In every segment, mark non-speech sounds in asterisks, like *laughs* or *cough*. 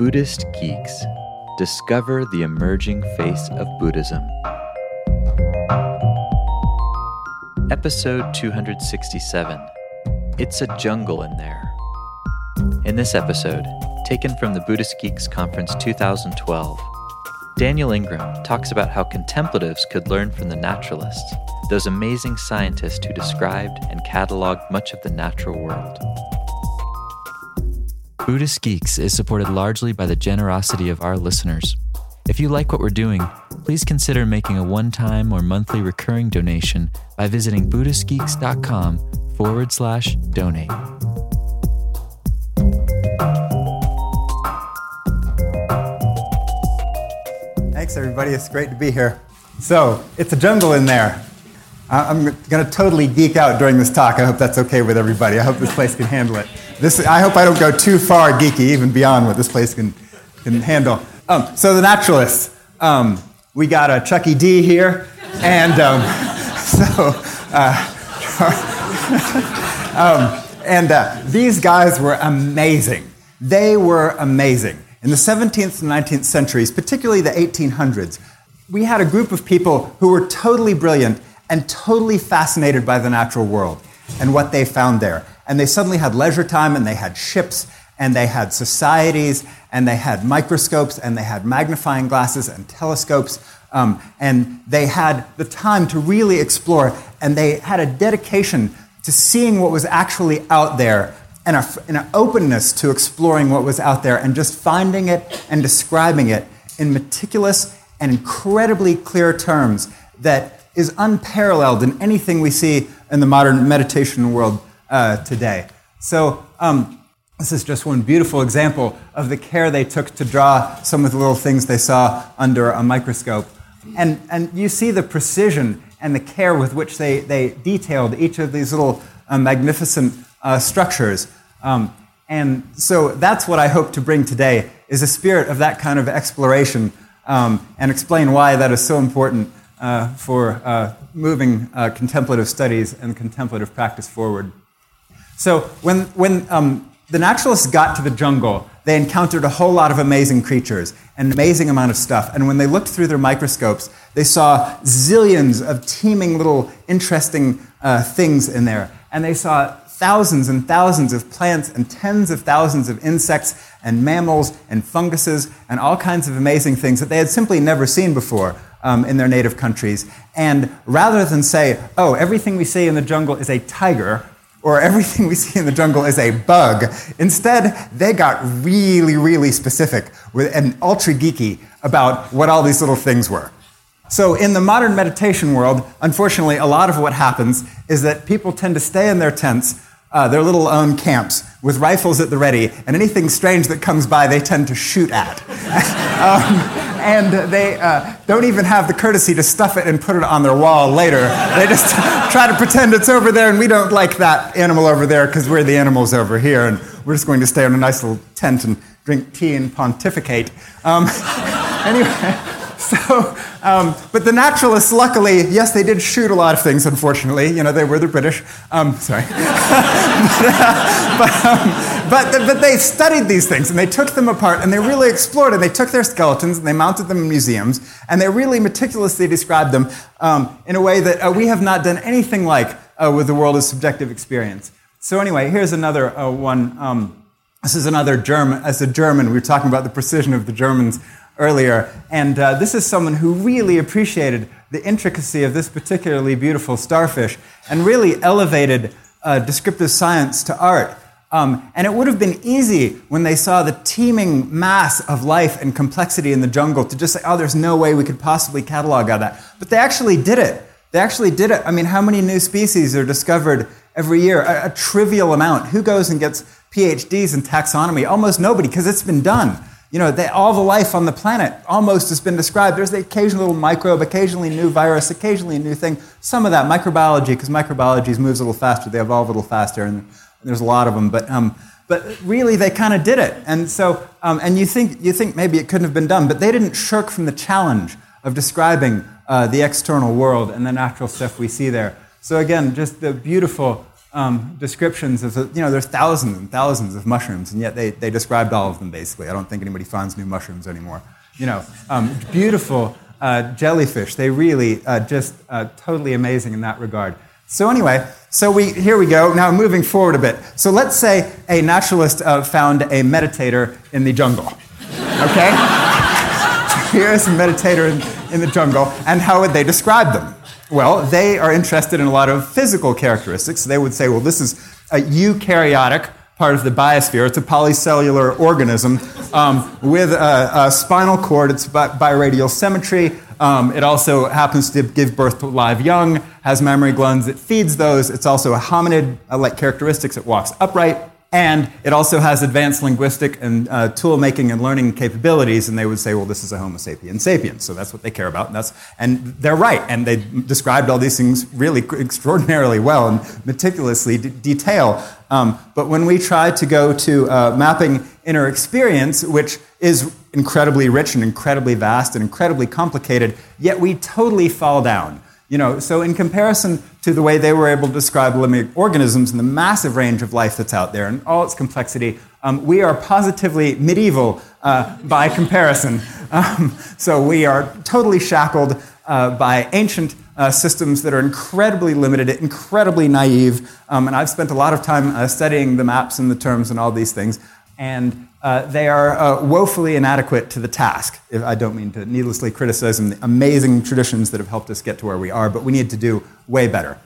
Buddhist Geeks Discover the Emerging Face of Buddhism. Episode 267 It's a Jungle in There. In this episode, taken from the Buddhist Geeks Conference 2012, Daniel Ingram talks about how contemplatives could learn from the naturalists, those amazing scientists who described and cataloged much of the natural world. Buddhist Geeks is supported largely by the generosity of our listeners. If you like what we're doing, please consider making a one time or monthly recurring donation by visiting BuddhistGeeks.com forward slash donate. Thanks, everybody. It's great to be here. So, it's a jungle in there. I'm going to totally geek out during this talk. I hope that's okay with everybody. I hope this place can handle it. This, I hope I don't go too far geeky, even beyond what this place can, can handle. Um, so, the naturalists. Um, we got a Chucky D here, and um, *laughs* so, uh, *laughs* um, and uh, these guys were amazing. They were amazing. In the 17th and 19th centuries, particularly the 1800s, we had a group of people who were totally brilliant and totally fascinated by the natural world and what they found there. And they suddenly had leisure time and they had ships and they had societies and they had microscopes and they had magnifying glasses and telescopes. Um, and they had the time to really explore and they had a dedication to seeing what was actually out there and, a, and an openness to exploring what was out there and just finding it and describing it in meticulous and incredibly clear terms that is unparalleled in anything we see in the modern meditation world uh, today. So, um, this is just one beautiful example of the care they took to draw some of the little things they saw under a microscope. And, and you see the precision and the care with which they, they detailed each of these little uh, magnificent uh, structures. Um, and so that's what I hope to bring today is a spirit of that kind of exploration um, and explain why that is so important uh, for uh, moving uh, contemplative studies and contemplative practice forward. So when, when um, the naturalists got to the jungle, they encountered a whole lot of amazing creatures, an amazing amount of stuff. And when they looked through their microscopes, they saw zillions of teeming little interesting uh, things in there. And they saw thousands and thousands of plants and tens of thousands of insects and mammals and funguses and all kinds of amazing things that they had simply never seen before um, in their native countries. And rather than say, oh, everything we see in the jungle is a tiger, or everything we see in the jungle is a bug. Instead, they got really, really specific and ultra geeky about what all these little things were. So, in the modern meditation world, unfortunately, a lot of what happens is that people tend to stay in their tents uh, their little own camps with rifles at the ready, and anything strange that comes by, they tend to shoot at. *laughs* um, and they uh, don't even have the courtesy to stuff it and put it on their wall later. They just *laughs* try to pretend it's over there, and we don't like that animal over there because we're the animals over here, and we're just going to stay in a nice little tent and drink tea and pontificate. Um, *laughs* anyway. So, um, but the naturalists, luckily, yes, they did shoot a lot of things, unfortunately. You know, they were the British. Um, sorry. *laughs* but, uh, but, um, but, but, they studied these things and they took them apart and they really explored and they took their skeletons and they mounted them in museums and they really meticulously described them um, in a way that uh, we have not done anything like uh, with the world of subjective experience. So, anyway, here's another uh, one. Um, this is another German. As a German, we were talking about the precision of the Germans earlier. And uh, this is someone who really appreciated the intricacy of this particularly beautiful starfish and really elevated uh, descriptive science to art. Um, and it would have been easy when they saw the teeming mass of life and complexity in the jungle to just say, oh, there's no way we could possibly catalog all that. But they actually did it. They actually did it. I mean, how many new species are discovered every year? A, a trivial amount. Who goes and gets PhDs in taxonomy? Almost nobody, because it's been done. You know, they, all the life on the planet almost has been described. There's the occasional little microbe, occasionally new virus, occasionally a new thing. Some of that microbiology, because microbiology moves a little faster, they evolve a little faster, and there's a lot of them. But, um, but really, they kind of did it. And so, um, and you think, you think maybe it couldn't have been done, but they didn't shirk from the challenge of describing uh, the external world and the natural stuff we see there. So again, just the beautiful um, descriptions of, you know, there's thousands and thousands of mushrooms, and yet they, they described all of them basically. I don't think anybody finds new mushrooms anymore. You know, um, beautiful uh, jellyfish. They really uh, just uh, totally amazing in that regard. So anyway, so we here we go. Now moving forward a bit. So let's say a naturalist uh, found a meditator in the jungle. Okay. *laughs* Here's a meditator in, in the jungle, and how would they describe them? Well, they are interested in a lot of physical characteristics. They would say, well, this is a eukaryotic part of the biosphere. It's a polycellular organism um, with a, a, spinal cord. It's bi- biradial symmetry. Um, it also happens to give birth to live young, has mammary glands, it feeds those. It's also a hominid like characteristics. It walks upright. And it also has advanced linguistic and uh, tool making and learning capabilities. And they would say, well, this is a Homo sapiens sapiens. So that's what they care about. And, that's, and they're right. And they described all these things really *laughs* extraordinarily well and meticulously d- detail. Um, but when we try to go to uh, mapping inner experience, which is incredibly rich and incredibly vast and incredibly complicated, yet we totally fall down. You know, so in comparison to the way they were able to describe living organisms and the massive range of life that's out there and all its complexity, um, we are positively medieval uh, by comparison. Um, so we are totally shackled uh, by ancient uh, systems that are incredibly limited, incredibly naive. Um, and I've spent a lot of time uh, studying the maps and the terms and all these things. And uh, they are uh, woefully inadequate to the task. I don't mean to needlessly criticize the amazing traditions that have helped us get to where we are, but we need to do way better.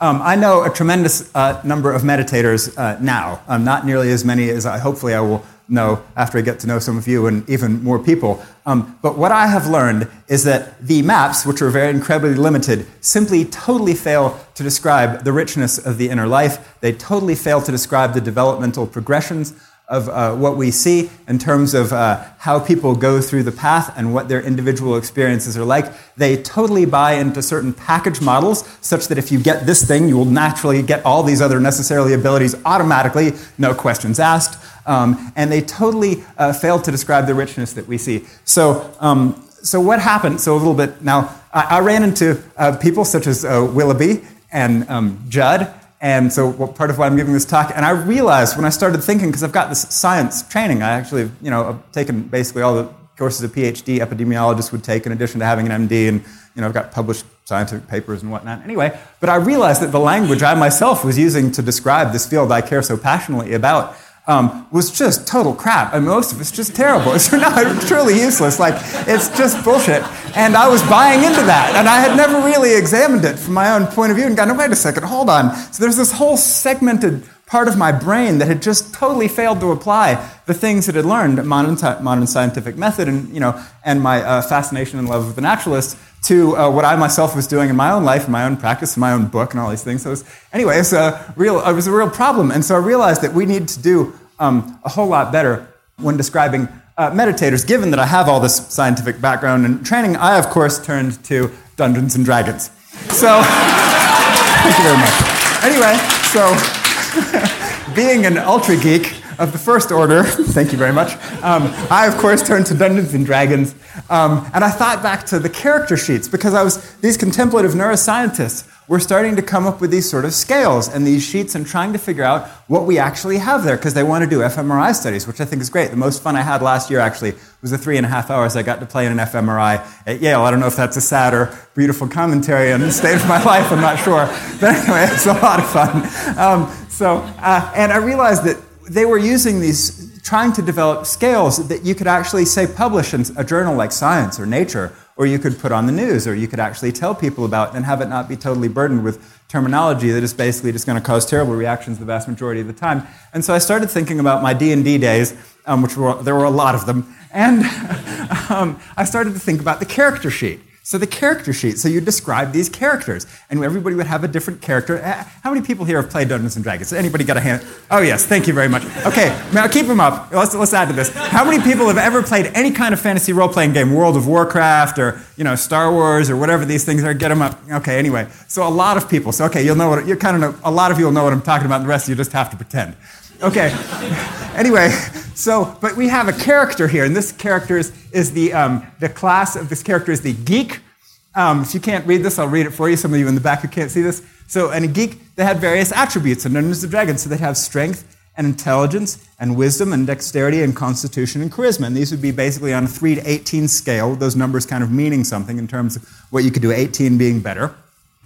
Um, I know a tremendous uh, number of meditators uh, now, um, not nearly as many as I hopefully I will know after I get to know some of you and even more people. Um, but what I have learned is that the maps, which are very incredibly limited, simply totally fail to describe the richness of the inner life. They totally fail to describe the developmental progressions of uh, what we see in terms of uh, how people go through the path and what their individual experiences are like. They totally buy into certain package models, such that if you get this thing, you will naturally get all these other necessarily abilities automatically, no questions asked. Um, and they totally uh, fail to describe the richness that we see. So, um, so what happened? So a little bit now, I, I ran into uh, people such as uh, Willoughby and um, Jud and so part of why I'm giving this talk, and I realized when I started thinking, because I've got this science training, I actually, you know, I've taken basically all the courses a PhD epidemiologist would take in addition to having an MD, and you know, I've got published scientific papers and whatnot. Anyway, but I realized that the language I myself was using to describe this field I care so passionately about um, was just total crap. And most of it's just terrible. *laughs* It's not truly useless. Like, it's just bullshit. And I was buying into that. And I had never really examined it from my own point of view and gone, no, wait a second, hold on. So there's this whole segmented part of my brain that had just totally failed to apply the things it had learned, modern, modern scientific method, and, you know, and my uh, fascination and love of the naturalist to uh, what I myself was doing in my own life, in my own practice, in my own book, and all these things. So, it was, anyway, a real, it was a real problem. And so I realized that we need to do um, a whole lot better when describing uh, meditators. Given that I have all this scientific background and training, I, of course, turned to Dungeons and Dragons. So, *laughs* thank you very much. Anyway, so *laughs* being an ultra geek, of the first order, *laughs* thank you very much, um, I, of course, turned to Dungeons and Dragons. Um, and I thought back to the character sheets because I was, these contemplative neuroscientists were starting to come up with these sort of scales and these sheets and trying to figure out what we actually have there because they want to do fMRI studies, which I think is great. The most fun I had last year actually was the three and a half hours I got to play in an fMRI at Yale. I don't know if that's a sad or beautiful commentary on the state of my life, I'm not sure. But anyway, it's a lot of fun. Um, so, uh, and I realized that they were using these, trying to develop scales that you could actually, say, publish in a journal like Science or Nature, or you could put on the news, or you could actually tell people about and have it not be totally burdened with terminology that is basically just going to cause terrible reactions the vast majority of the time. And so I started thinking about my D&D days, um, which were, there were a lot of them, and *laughs* um, I started to think about the character sheet. So the character sheet. So you describe these characters, and everybody would have a different character. Uh, how many people here have played Dungeons and Dragons? Anybody got a hand? Oh yes, thank you very much. Okay, now keep them up. Let's let's add to this. How many people have ever played any kind of fantasy role-playing game, World of Warcraft or you know Star Wars or whatever these things are? Get them up. Okay, anyway, so a lot of people. So okay, you'll know what you kind of know. A lot of you will know what I'm talking about. And the rest of you just have to pretend. Okay. *laughs* anyway, so, but we have a character here, and this character is, is the, um, the class of this character is the geek, Um, if you can't read this, I'll read it for you. Some of you in the back who can't see this. So, in a geek, they had various attributes, and Dungeons and Dragons. So, they'd have strength and intelligence and wisdom and dexterity and constitution and charisma. And these would be basically on a 3 to 18 scale, those numbers kind of meaning something in terms of what you could do, 18 being better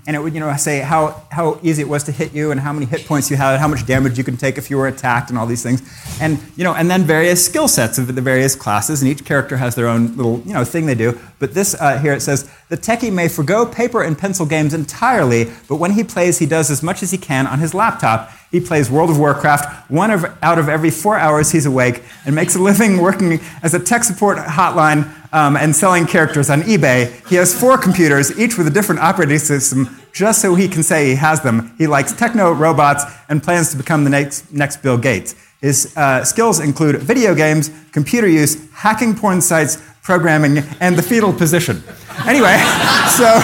and it would you know say how, how easy it was to hit you and how many hit points you had how much damage you can take if you were attacked and all these things. And you know and then various skill sets of the various classes and each character has their own little you know thing they do. But this uh, here it says the techie may forego paper and pencil games entirely but when he plays he does as much as he can on his laptop. He plays World of Warcraft one of, out of every four hours he's awake and makes a living working as a tech support hotline um, and selling characters on eBay. He has four computers, each with a different operating system, just so he can say he has them. He likes techno robots and plans to become the next, next Bill Gates. His uh, skills include video games, computer use, hacking porn sites, programming, and the fetal position. Anyway, *laughs* so,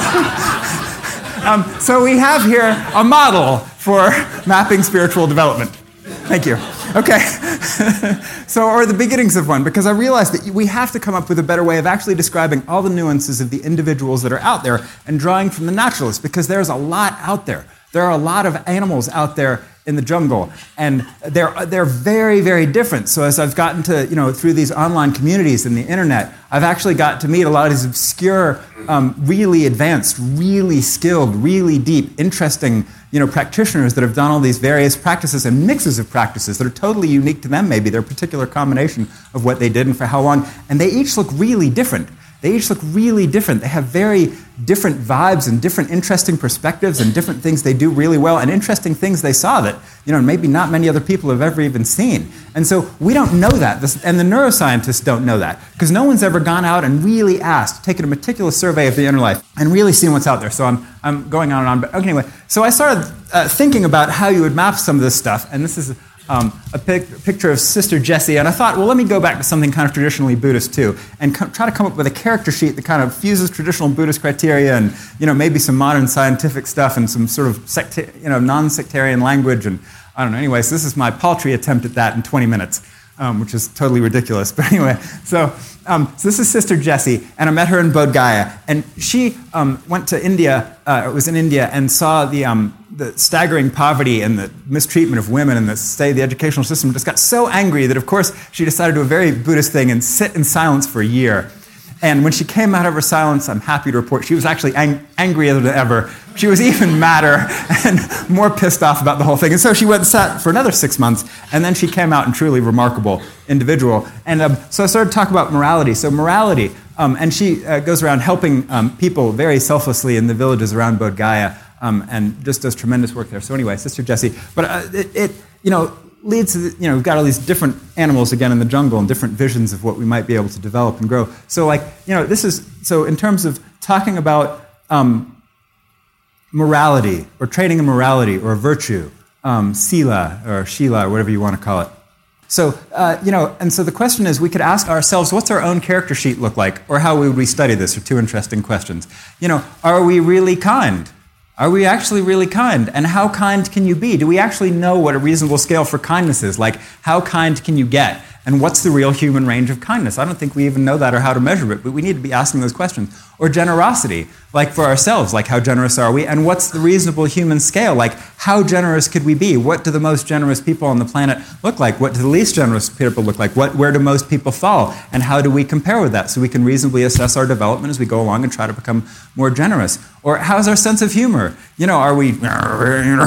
*laughs* um, so we have here a model for mapping spiritual development. Thank you. Okay. *laughs* so, or the beginnings of one, because I realized that we have to come up with a better way of actually describing all the nuances of the individuals that are out there and drawing from the naturalists, because there's a lot out there. There are a lot of animals out there in the jungle, and they're, they're very, very different. So as I've gotten to, you know, through these online communities and the internet, I've actually got to meet a lot of these obscure, um, really advanced, really skilled, really deep, interesting, you know, practitioners that have done all these various practices and mixes of practices that are totally unique to them, maybe, their particular combination of what they did and for how long, and they each look really different. They each look really different. They have very different vibes and different interesting perspectives and different things they do really well and interesting things they saw that, you know, maybe not many other people have ever even seen. And so we don't know that. And the neuroscientists don't know that because no one's ever gone out and really asked, taken a meticulous survey of the inner life and really seen what's out there. So I'm, I'm going on and on. But anyway, so I started uh, thinking about how you would map some of this stuff. And this is um, a pic- picture of Sister Jessie, and I thought, well, let me go back to something kind of traditionally Buddhist too, and co- try to come up with a character sheet that kind of fuses traditional Buddhist criteria and you know maybe some modern scientific stuff and some sort of secta- you know non-sectarian language and I don't know. Anyways, this is my paltry attempt at that in 20 minutes, um, which is totally ridiculous. *laughs* But anyway, so. Um, so this is Sister Jessie, and I met her in Bodh Gaya, and she um, went to India. Uh, was in India and saw the um, the staggering poverty and the mistreatment of women and the state of the educational system. Just got so angry that, of course, she decided to do a very Buddhist thing and sit in silence for a year. And when she came out of her silence, I'm happy to report she was actually ang- angrier than ever. She was even madder *laughs* and more pissed off about the whole thing. And so she went and sat for another six months, and then she came out and truly remarkable individual. And um, so I started to talk about morality. So morality, um, and she uh, goes around helping um, people very selflessly in the villages around Bodh Gaya, um, and just does tremendous work there. So anyway, Sister Jessie. But uh, it, it, you know, leads to, the, you know, we've got all these different animals again in the jungle and different visions of what we might be able to develop and grow. So, like, you know, this is, so in terms of talking about um, morality or training in morality or virtue, um, sila or shila or whatever you want to call it. So, uh, you know, and so the question is we could ask ourselves, what's our own character sheet look like? Or how would we study this? Are two interesting questions. You know, are we really kind? Are we actually really kind? And how kind can you be? Do we actually know what a reasonable scale for kindness is? Like, how kind can you get? And what's the real human range of kindness? I don't think we even know that or how to measure it, but we need to be asking those questions. Or generosity, like for ourselves, like how generous are we? And what's the reasonable human scale? Like, how generous could we be? What do the most generous people on the planet look like? What do the least generous people look like? What, where do most people fall? And how do we compare with that so we can reasonably assess our development as we go along and try to become more generous? Or how's our sense of humor? You know, are we, or *laughs*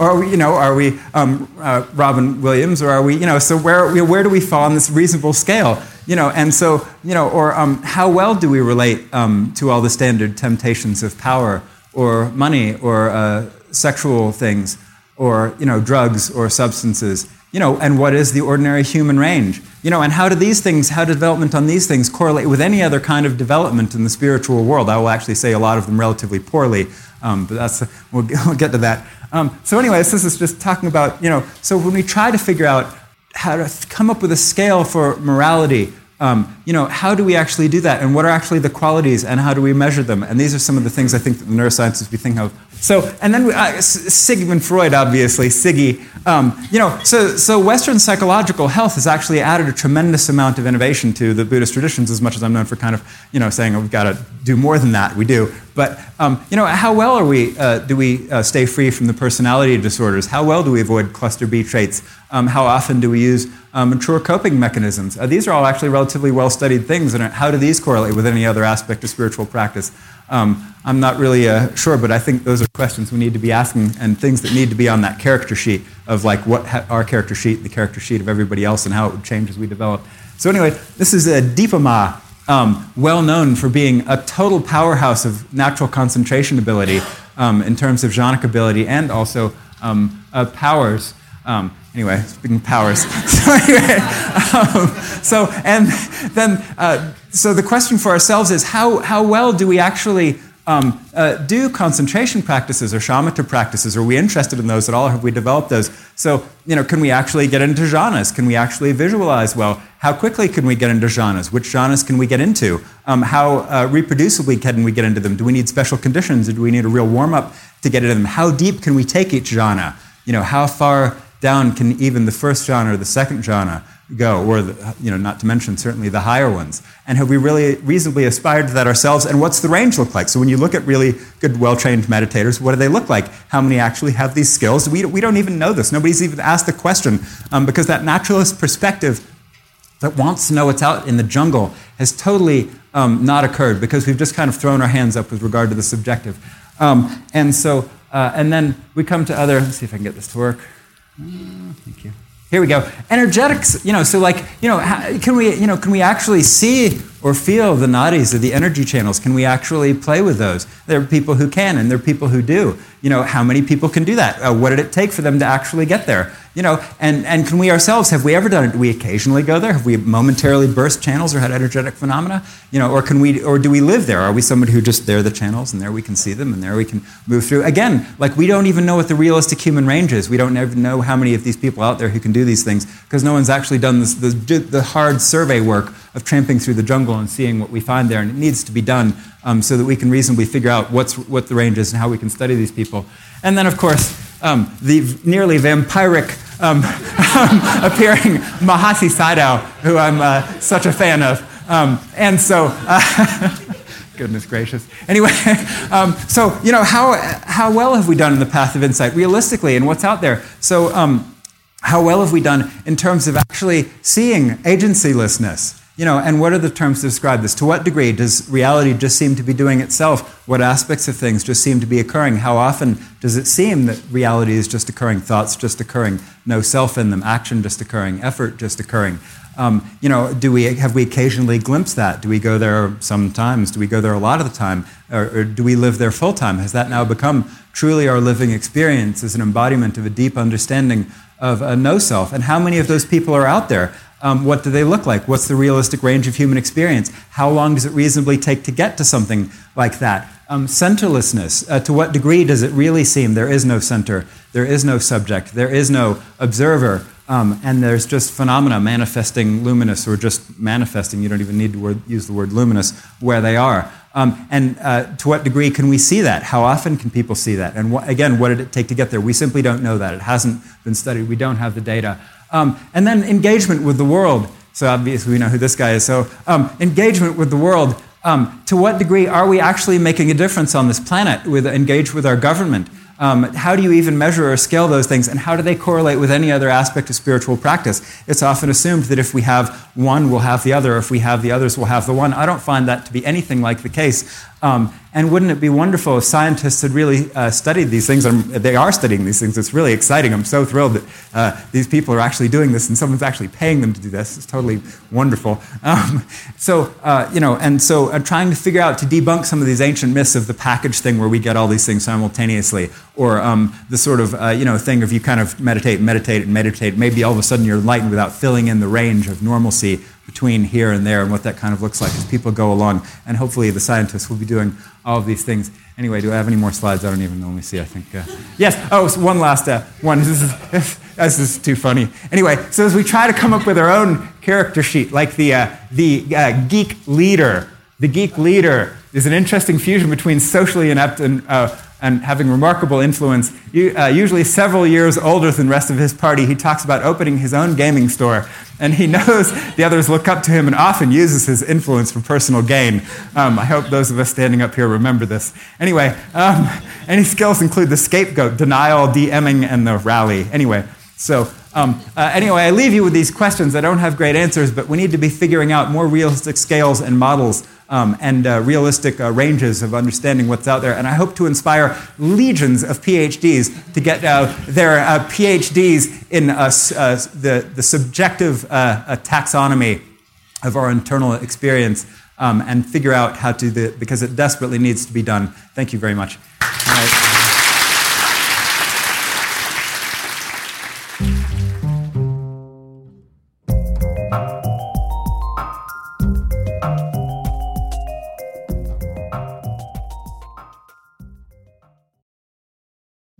are we, you know, are we um, uh, Robin Williams, or are we, you know, so where, where do we fall on this reasonable scale? You know, and so, you know, or um, how well do we relate um, to all the standard temptations of power, or money, or uh, sexual things, or you know, drugs or substances? You know, and what is the ordinary human range? You know, and how do these things, how development on these things correlate with any other kind of development in the spiritual world? I will actually say a lot of them relatively poorly, um, but that's we'll, *laughs* we'll, get to that. Um, so, anyways, this is just talking about you know. So when we try to figure out how to come up with a scale for morality, um, you know, how do we actually do that, and what are actually the qualities, and how do we measure them? And these are some of the things I think that the neuroscientists be thinking of so, and then uh, Sigmund Freud, obviously, Siggy. Um, you know, so, so Western psychological health has actually added a tremendous amount of innovation to the Buddhist traditions, as much as I'm known for kind of, you know, saying oh, we've got to do more than that. We do. But um, you know, how well are we? Uh, do we uh, stay free from the personality disorders? How well do we avoid cluster B traits? Um, how often do we use um, mature coping mechanisms? Uh, these are all actually relatively well-studied things, and how do these correlate with any other aspect of spiritual practice? Um, I'm not really uh, sure, but I think those are questions we need to be asking and things that need to be on that character sheet of like what ha- our character sheet, the character sheet of everybody else, and how it would change as we develop. So anyway, this is a Dipa Ma, um, well known for being a total powerhouse of natural concentration ability um, in terms of jhanic ability and also um, uh, powers. Um, anyway, speaking of powers. *laughs* so, anyway, um, so and then uh, so the question for ourselves is how, how well do we actually um, uh, do concentration practices or shamatha practices? Are we interested in those at all? Have we developed those? So, you know, can we actually get into jhanas? Can we actually visualize well? How quickly can we get into jhanas? Which jhanas can we get into? Um, how uh, reproducibly can we get into them? Do we need special conditions do we need a real warm up to get into them? How deep can we take each jhana? You know, how far down can even the first jhana or the second jhana? Go, or the, you know, not to mention certainly the higher ones? And have we really reasonably aspired to that ourselves? And what's the range look like? So when you look at really good, well-trained meditators, what do they look like? How many actually have these skills? We, we don't even know this. Nobody's even asked the question um, because that naturalist perspective that wants to know what's out in the jungle has totally um, not occurred because we've just kind of thrown our hands up with regard to the subjective. Um, and so, uh, and then we come to other, let's see if I can get this to work. Uh, thank you. Here we go. Energetics, you know, so like, you know, can we, you know, can we actually see or feel the nadis or the energy channels? Can we actually play with those? There are people who can, and there are people who do. You know, how many people can do that? Uh, what did it take for them to actually get there? You know, and, and can we ourselves, have we ever done it? Do we occasionally go there? Have we momentarily burst channels or had energetic phenomena? You know, or can we, or do we live there? Are we somebody who just, there the channels, and there we can see them, and there we can move through? Again, like we don't even know what the realistic human range is. We don't even know how many of these people out there who can do these things, because no one's actually done this, the, the hard survey work of tramping through the jungle and seeing what we find there. And it needs to be done um, so that we can reasonably figure out what's, what the range is and how we can study these people. And then, of course, um, the nearly vampiric um, *laughs* appearing Mahasi Sayadaw, who I'm uh, such a fan of. Um, and so, uh, *laughs* goodness gracious. Anyway, *laughs* um, so, you know, how, how well have we done in the path of insight realistically and what's out there? So, um, how well have we done in terms of actually seeing agencylessness? You know, and what are the terms to describe this? To what degree does reality just seem to be doing itself? What aspects of things just seem to be occurring? How often does it seem that reality is just occurring, thoughts just occurring, no self in them, action just occurring, effort just occurring? Um, you know, do we have we occasionally glimpsed that? Do we go there sometimes? Do we go there a lot of the time, or, or do we live there full time? Has that now become truly our living experience as an embodiment of a deep understanding of a no self? And how many of those people are out there? Um, what do they look like? What's the realistic range of human experience? How long does it reasonably take to get to something like that? Um, centerlessness. Uh, to what degree does it really seem there is no center, there is no subject, there is no observer, um, and there's just phenomena manifesting luminous or just manifesting? You don't even need to word, use the word luminous where they are. Um, and uh, to what degree can we see that? How often can people see that? And wh- again, what did it take to get there? We simply don't know that. It hasn't been studied. We don't have the data. Um, and then engagement with the world. So obviously we know who this guy is. So um, engagement with the world. Um, to what degree are we actually making a difference on this planet? With engage with our government. Um, how do you even measure or scale those things, and how do they correlate with any other aspect of spiritual practice? It's often assumed that if we have one, we'll have the other. If we have the others, we'll have the one. I don't find that to be anything like the case. Um, and wouldn't it be wonderful if scientists had really uh, studied these things? They are studying these things. It's really exciting. I'm so thrilled that uh, these people are actually doing this and someone's actually paying them to do this. It's totally wonderful. *laughs* Um, so, uh, you know, and so uh, trying to figure out to debunk some of these ancient myths of the package thing where we get all these things simultaneously, or um, the sort of, uh, you know, thing of you kind of meditate, meditate, and meditate. Maybe all of a sudden you're enlightened without filling in the range of normalcy between here and there and what that kind of looks like as people go along. And hopefully the scientists will be doing all of these things. Anyway, do I have any more slides? I don't even know. Let me see. I think. Uh, yes. Oh, so one last uh, one. *laughs* This is, this is too funny. Anyway, so as we try to come up with our own character sheet, like the, uh, the uh, geek leader, the geek leader, There's an interesting fusion between socially inept and, uh, and having remarkable influence. Uh, usually several years older than the rest of his party, he talks about opening his own gaming store. And he *laughs* knows the others look up to him and often uses his influence for personal gain. Um, I hope those of us standing up here remember this. Anyway, um, *laughs* any skills include the scapegoat, denial, DMing, and the rally. Anyway, so um, uh, anyway, I leave you with these questions. I don't have great answers, but we need to be figuring out more realistic scales and models um, and uh, realistic uh, ranges of understanding what's out there. And I hope to inspire legions of PhDs to get uh, their uh, PhDs in uh, the, the subjective taxonomy of our internal experience um, and figure out how to, the, because it desperately needs to be done. Thank you very much.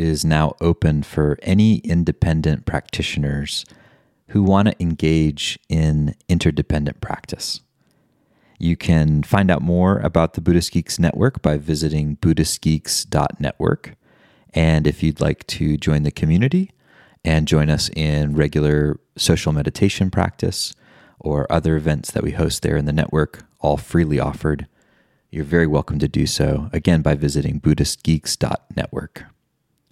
is now open for any independent practitioners who want to engage in interdependent practice. You can find out more about the Buddhist Geeks Network by visiting BuddhistGeeks.network. And if you'd like to join the community and join us in regular social meditation practice or other events that we host there in the network, all freely offered, you're very welcome to do so, again, by visiting BuddhistGeeks.network.